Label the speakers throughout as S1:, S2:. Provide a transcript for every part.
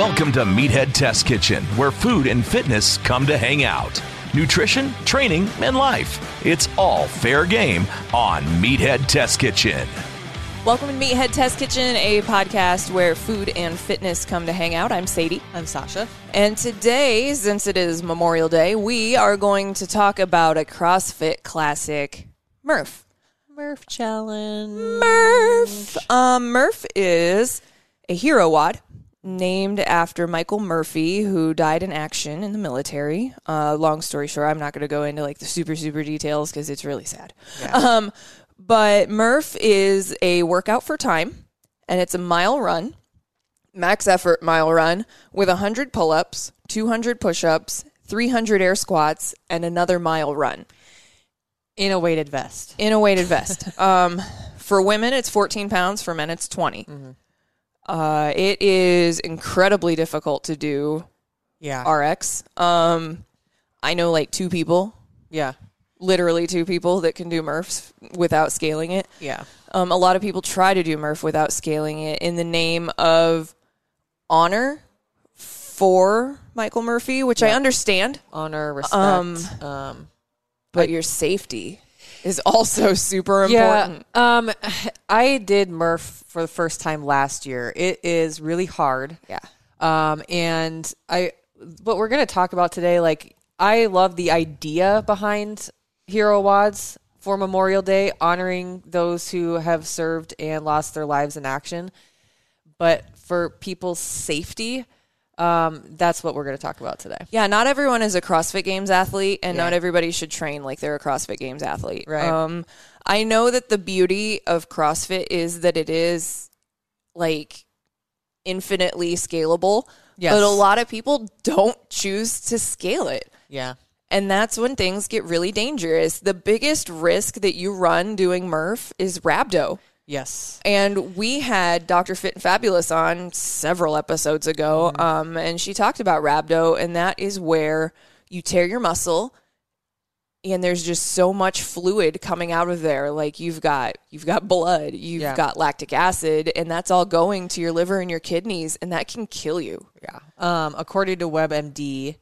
S1: Welcome to Meathead Test Kitchen, where food and fitness come to hang out. Nutrition, training, and life. It's all fair game on Meathead Test Kitchen.
S2: Welcome to Meathead Test Kitchen, a podcast where food and fitness come to hang out. I'm Sadie.
S3: I'm Sausha.
S2: And today, since it is Memorial Day, we are going to talk about a CrossFit classic, Murph.
S3: Murph Challenge.
S2: Murph. Um, Murph is a hero WOD named after Michael Murphy, who died in action in the military. Uh, long story short, I'm not going to go into like the super super details because it's really sad. Um, but Murph is a workout for time, and it's a mile run, max effort mile run with 100 pull ups, 200 push ups, 300 air squats, and another mile run
S3: In a weighted vest.
S2: in a weighted vest. um, for women, it's 14 pounds. For men, it's 20. Uh, it is incredibly difficult to do
S3: Yeah.
S2: RX. Um, I know like two people,
S3: yeah.
S2: literally two people that can do Murphs without scaling it.
S3: Yeah.
S2: Um, a lot of people try to do Murph without scaling it in the name of honor for Michael Murphy, which I understand,
S3: Honor, respect.
S2: Um,
S3: um
S2: but your safety is also super important.
S3: Yeah. Um, I did Murph for the first time last year. It is really hard.
S2: Yeah.
S3: Um, and I, what we're going to talk about today, like, I love the idea behind Hero WODs for Memorial Day, honoring those who have served and lost their lives in action. But for people's safety, um, that's what we're going to talk about today.
S2: Yeah, not everyone is a CrossFit Games athlete, and
S3: Yeah.
S2: not everybody should train like they're a CrossFit Games athlete.
S3: Right.
S2: Um, I know that the beauty of CrossFit is that it is like infinitely scalable,
S3: Yes.
S2: but a lot of people don't choose to scale it.
S3: Yeah.
S2: And that's when things get really dangerous. The biggest risk that you run doing Murph is rhabdo.
S3: Yes.
S2: And we had Dr. Fit and Fabulous on several episodes ago, um, and she talked about rhabdo, and that is where you tear your muscle, and there's just so much fluid coming out of there. Like you've got you've got blood, you've
S3: Yeah.
S2: got lactic acid, and that's all going to your liver and your kidneys, and that can kill you.
S3: Yeah. Um, according to WebMD,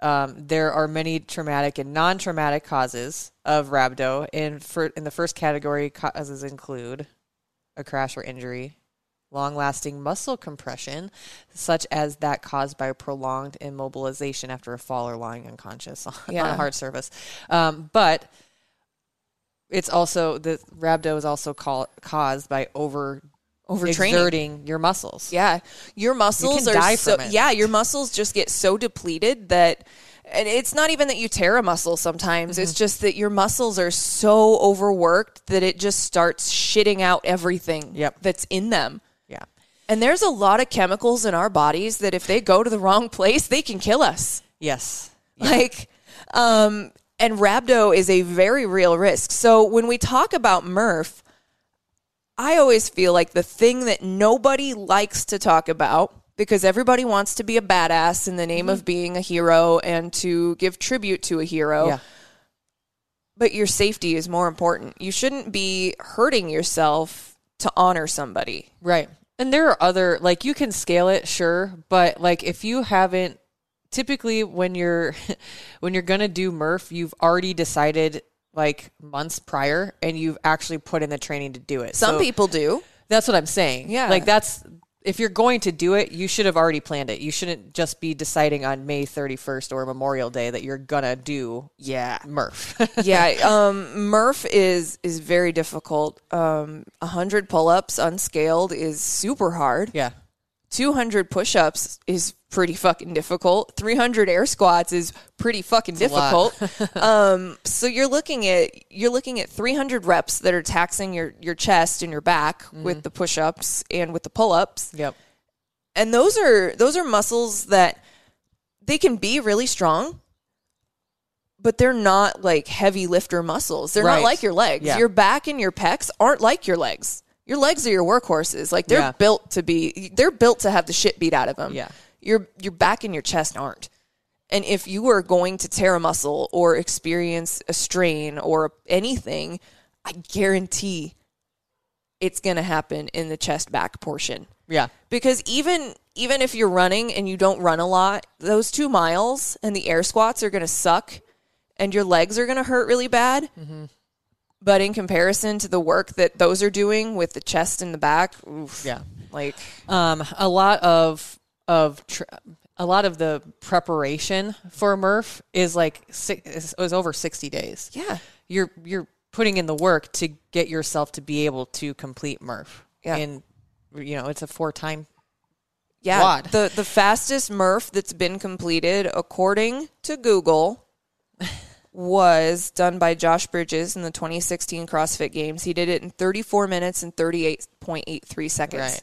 S3: um, there are many traumatic and non-traumatic causes of rhabdo. And for in the first category, causes include a crash or injury, long-lasting muscle compression, such as that caused by prolonged immobilization after a fall or lying unconscious on, on a hard surface. Um, but it's also the rhabdo is also call, caused by over
S2: Overtraining.
S3: exerting your muscles.
S2: Yeah, your muscles
S3: can
S2: are so yeah, your muscles just get so depleted that and it's not even that you tear a muscle sometimes.
S3: Mm-hmm.
S2: It's just that your muscles are so overworked that it just starts shitting out everything
S3: Yep.
S2: that's in them.
S3: Yeah.
S2: And there's a lot of chemicals in our bodies that if they go to the wrong place, they can kill us.
S3: Yes.
S2: Like, um, and rhabdo is a very real risk. So when we talk about Murph, I always feel like the thing that nobody likes to talk about because everybody wants to be a badass in the name of mm-hmm. being a hero and to give tribute to a hero.
S3: Yeah.
S2: But your safety is more important. You shouldn't be hurting yourself to honor somebody.
S3: Right. And there are other like you can scale it, sure, but like if you haven't typically when you're when you're going to do Murph, you've already decided like months prior and you've actually put in the training to do it.
S2: Some
S3: So
S2: people do.
S3: That's what I'm saying.
S2: Yeah.
S3: Like that's if you're going to do it, you should have already planned it. You shouldn't just be deciding on May 31st or Memorial Day that you're gonna do
S2: Yeah.
S3: Murph.
S2: yeah, um, Murph is is very difficult. Um, hundred pull-ups unscaled is super hard.
S3: yeah.
S2: 200 push-ups is pretty fucking difficult. 300 air squats is pretty fucking
S3: lot.
S2: difficult. um, so you're looking at you're looking at 300 reps that are taxing your your chest and your back
S3: Mm-hmm.
S2: with the push-ups and with the pull-ups.
S3: Yep.
S2: And those are those are muscles that they can be really strong, but they're not like heavy lifter muscles. They're
S3: Right.
S2: not like your legs.
S3: Yeah.
S2: Your back and your pecs aren't like your legs. Your legs are your workhorses. Like they're
S3: Yeah.
S2: built to be they're built to have the shit beat out of them.
S3: Yeah.
S2: Your your back and your chest aren't. And if you are going to tear a muscle or experience a strain or anything, I guarantee it's going to happen in the chest back portion
S3: Yeah.
S2: because even even if you're running and you don't run a lot, those two miles and the air squats are going to suck, and your legs are going to hurt really bad. Mm-hmm. But in comparison to the work that those are doing with the chest and the back, oof,
S3: Yeah.
S2: like
S3: Um, a lot of of tr- a lot of the preparation for Murph is like six, is- over sixty days.
S2: yeah,
S3: You're you're putting in the work to get yourself to be able to complete Murph.
S2: Yeah.
S3: And you know it's a for time.
S2: yeah.
S3: WOD.
S2: The the fastest Murph that's been completed, according to Google. Was done by Josh Bridges in the 2016 CrossFit Games. He did it in 34 minutes and 38.83 seconds.
S3: Right.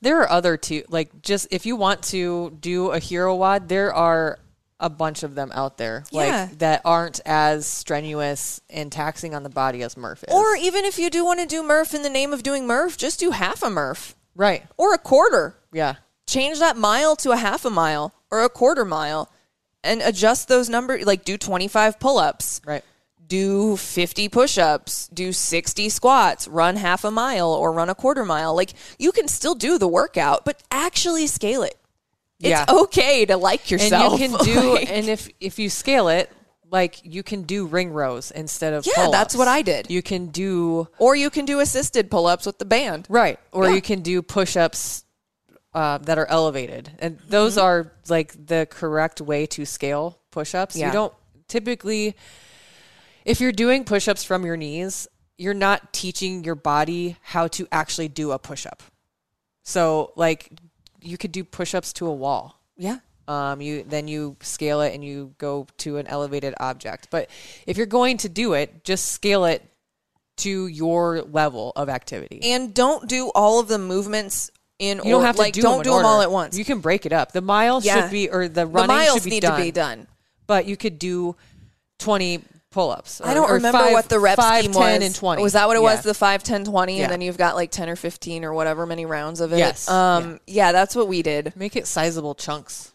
S3: There are other two like just if you want to do a hero WOD, there are a bunch of them out there
S2: Yeah.
S3: like that aren't as strenuous and taxing on the body as Murph is.
S2: Or even if you do want to do Murph in the name of doing Murph, just do half a Murph
S3: right.
S2: or a quarter.
S3: Yeah.
S2: Change that mile to a half a mile or a quarter mile and adjust those numbers. Like do 25 pull ups,
S3: Right.
S2: do 50 push ups, do 60 squats, run half a mile or run a quarter mile. Like you can still do the workout, but actually scale it. It's
S3: Yeah.
S2: okay to like yourself.
S3: And you can do
S2: Like-
S3: and if if you scale it, like you can do ring rows instead of
S2: Yeah,
S3: pull-ups.
S2: that's what I did.
S3: You can do
S2: or you can do assisted pull ups with the band.
S3: right, or
S2: Yeah.
S3: you can do push-ups uh, that are elevated, and those
S2: Mm-hmm.
S3: are like the correct way to scale push-ups.
S2: Yeah.
S3: You don't typically, if you're doing push-ups from your knees, you're not teaching your body how to actually do a push-up. So, like, you could do push-ups to a wall
S2: Yeah.
S3: um, you then you scale it and you go to an elevated object. But if you're going to do it, just scale it to your level of activity.
S2: And don't do all of the movements in
S3: you don't
S2: or-
S3: have to
S2: like
S3: do
S2: don't
S3: them
S2: do them all at once.
S3: You can break it up. The miles
S2: Yeah.
S3: should be or the
S2: the miles
S3: should be
S2: need
S3: done,
S2: to be done.
S3: But you could do twenty pull-ups.
S2: I don't
S3: or
S2: remember
S3: five-
S2: what the rep
S3: five,
S2: scheme
S3: 10,
S2: was.
S3: and twenty.
S2: Was that what it
S3: Yeah.
S2: was? The 5, 10, 20,
S3: Yeah.
S2: and then you've got like 10 or 15 or whatever many rounds of it.
S3: Yes.
S2: Um, yeah. that's what we did.
S3: Make it sizable chunks.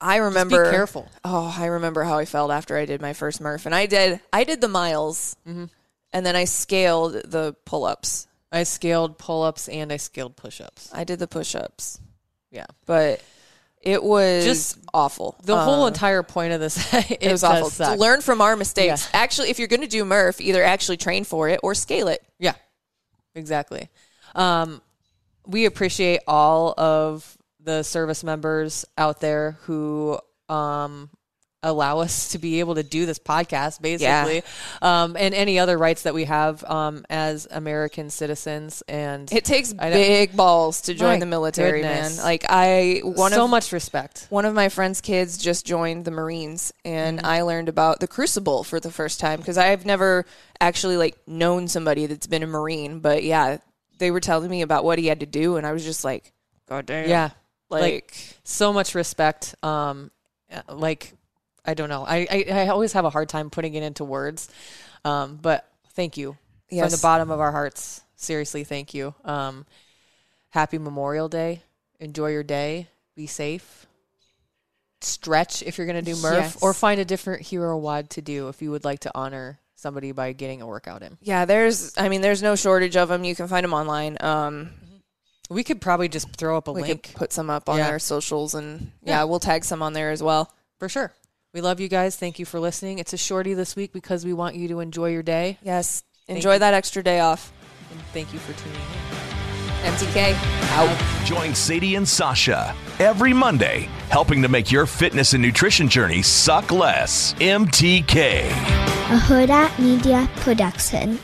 S2: I remember.
S3: careful.
S2: Oh, I remember how I felt after I did my first Murph, and I did. I did the miles,
S3: Mm-hmm.
S2: and then I scaled the pull ups.
S3: I scaled pull-ups and I scaled push-ups.
S2: I did the push ups,
S3: Yeah.
S2: but it was
S3: Just
S2: awful.
S3: The whole
S2: Um,
S3: entire point of this it,
S2: it was awful. To learn from our mistakes.
S3: Yeah.
S2: Actually, if you're going to do Murph, either actually train for it or scale it.
S3: Yeah, exactly. Um, we appreciate all of the service members out there who um, allow us to be able to do this podcast, basically, um, and any other rights that we have um, as American citizens. And
S2: It takes big balls to join the military,
S3: goodness.
S2: man. Like I one
S3: so
S2: of
S3: much respect.
S2: one of my friend's kids just joined the Marines and
S3: Mm-hmm.
S2: I learned about the crucible for the first time because I've never actually like known somebody that's been a Marine, but yeah, they were telling me about what he had to do and I was just like, god damn.
S3: Yeah,
S2: Like,
S3: like so much respect. Um, like I don't know. I, I I always have a hard time putting it into words. Um, but thank you from the bottom of our hearts. Seriously, thank you. Um, happy Memorial Day. Enjoy your day. Be safe. Stretch if you're going to do Murph,
S2: Yes.
S3: or find a different hero WOD to do if you would like to honor somebody by getting a workout in.
S2: yeah, there's I mean there's no shortage of them. You can find them online. Um
S3: We could probably just throw up a
S2: we
S3: link
S2: could put some up on
S3: Yeah.
S2: our socials and yeah,
S3: Yeah.
S2: we'll tag some on there as well.
S3: for sure. We love you guys. Thank you for listening. It's a shorty this week because we want you to enjoy your day.
S2: Yes. Thank enjoy
S3: you.
S2: that extra day off.
S3: And thank you for tuning in.
S2: MTK out.
S1: Join Sadie and Sausha every Monday, helping to make your fitness and nutrition journey suck less. MTK.
S4: A Hurrdat Media Production.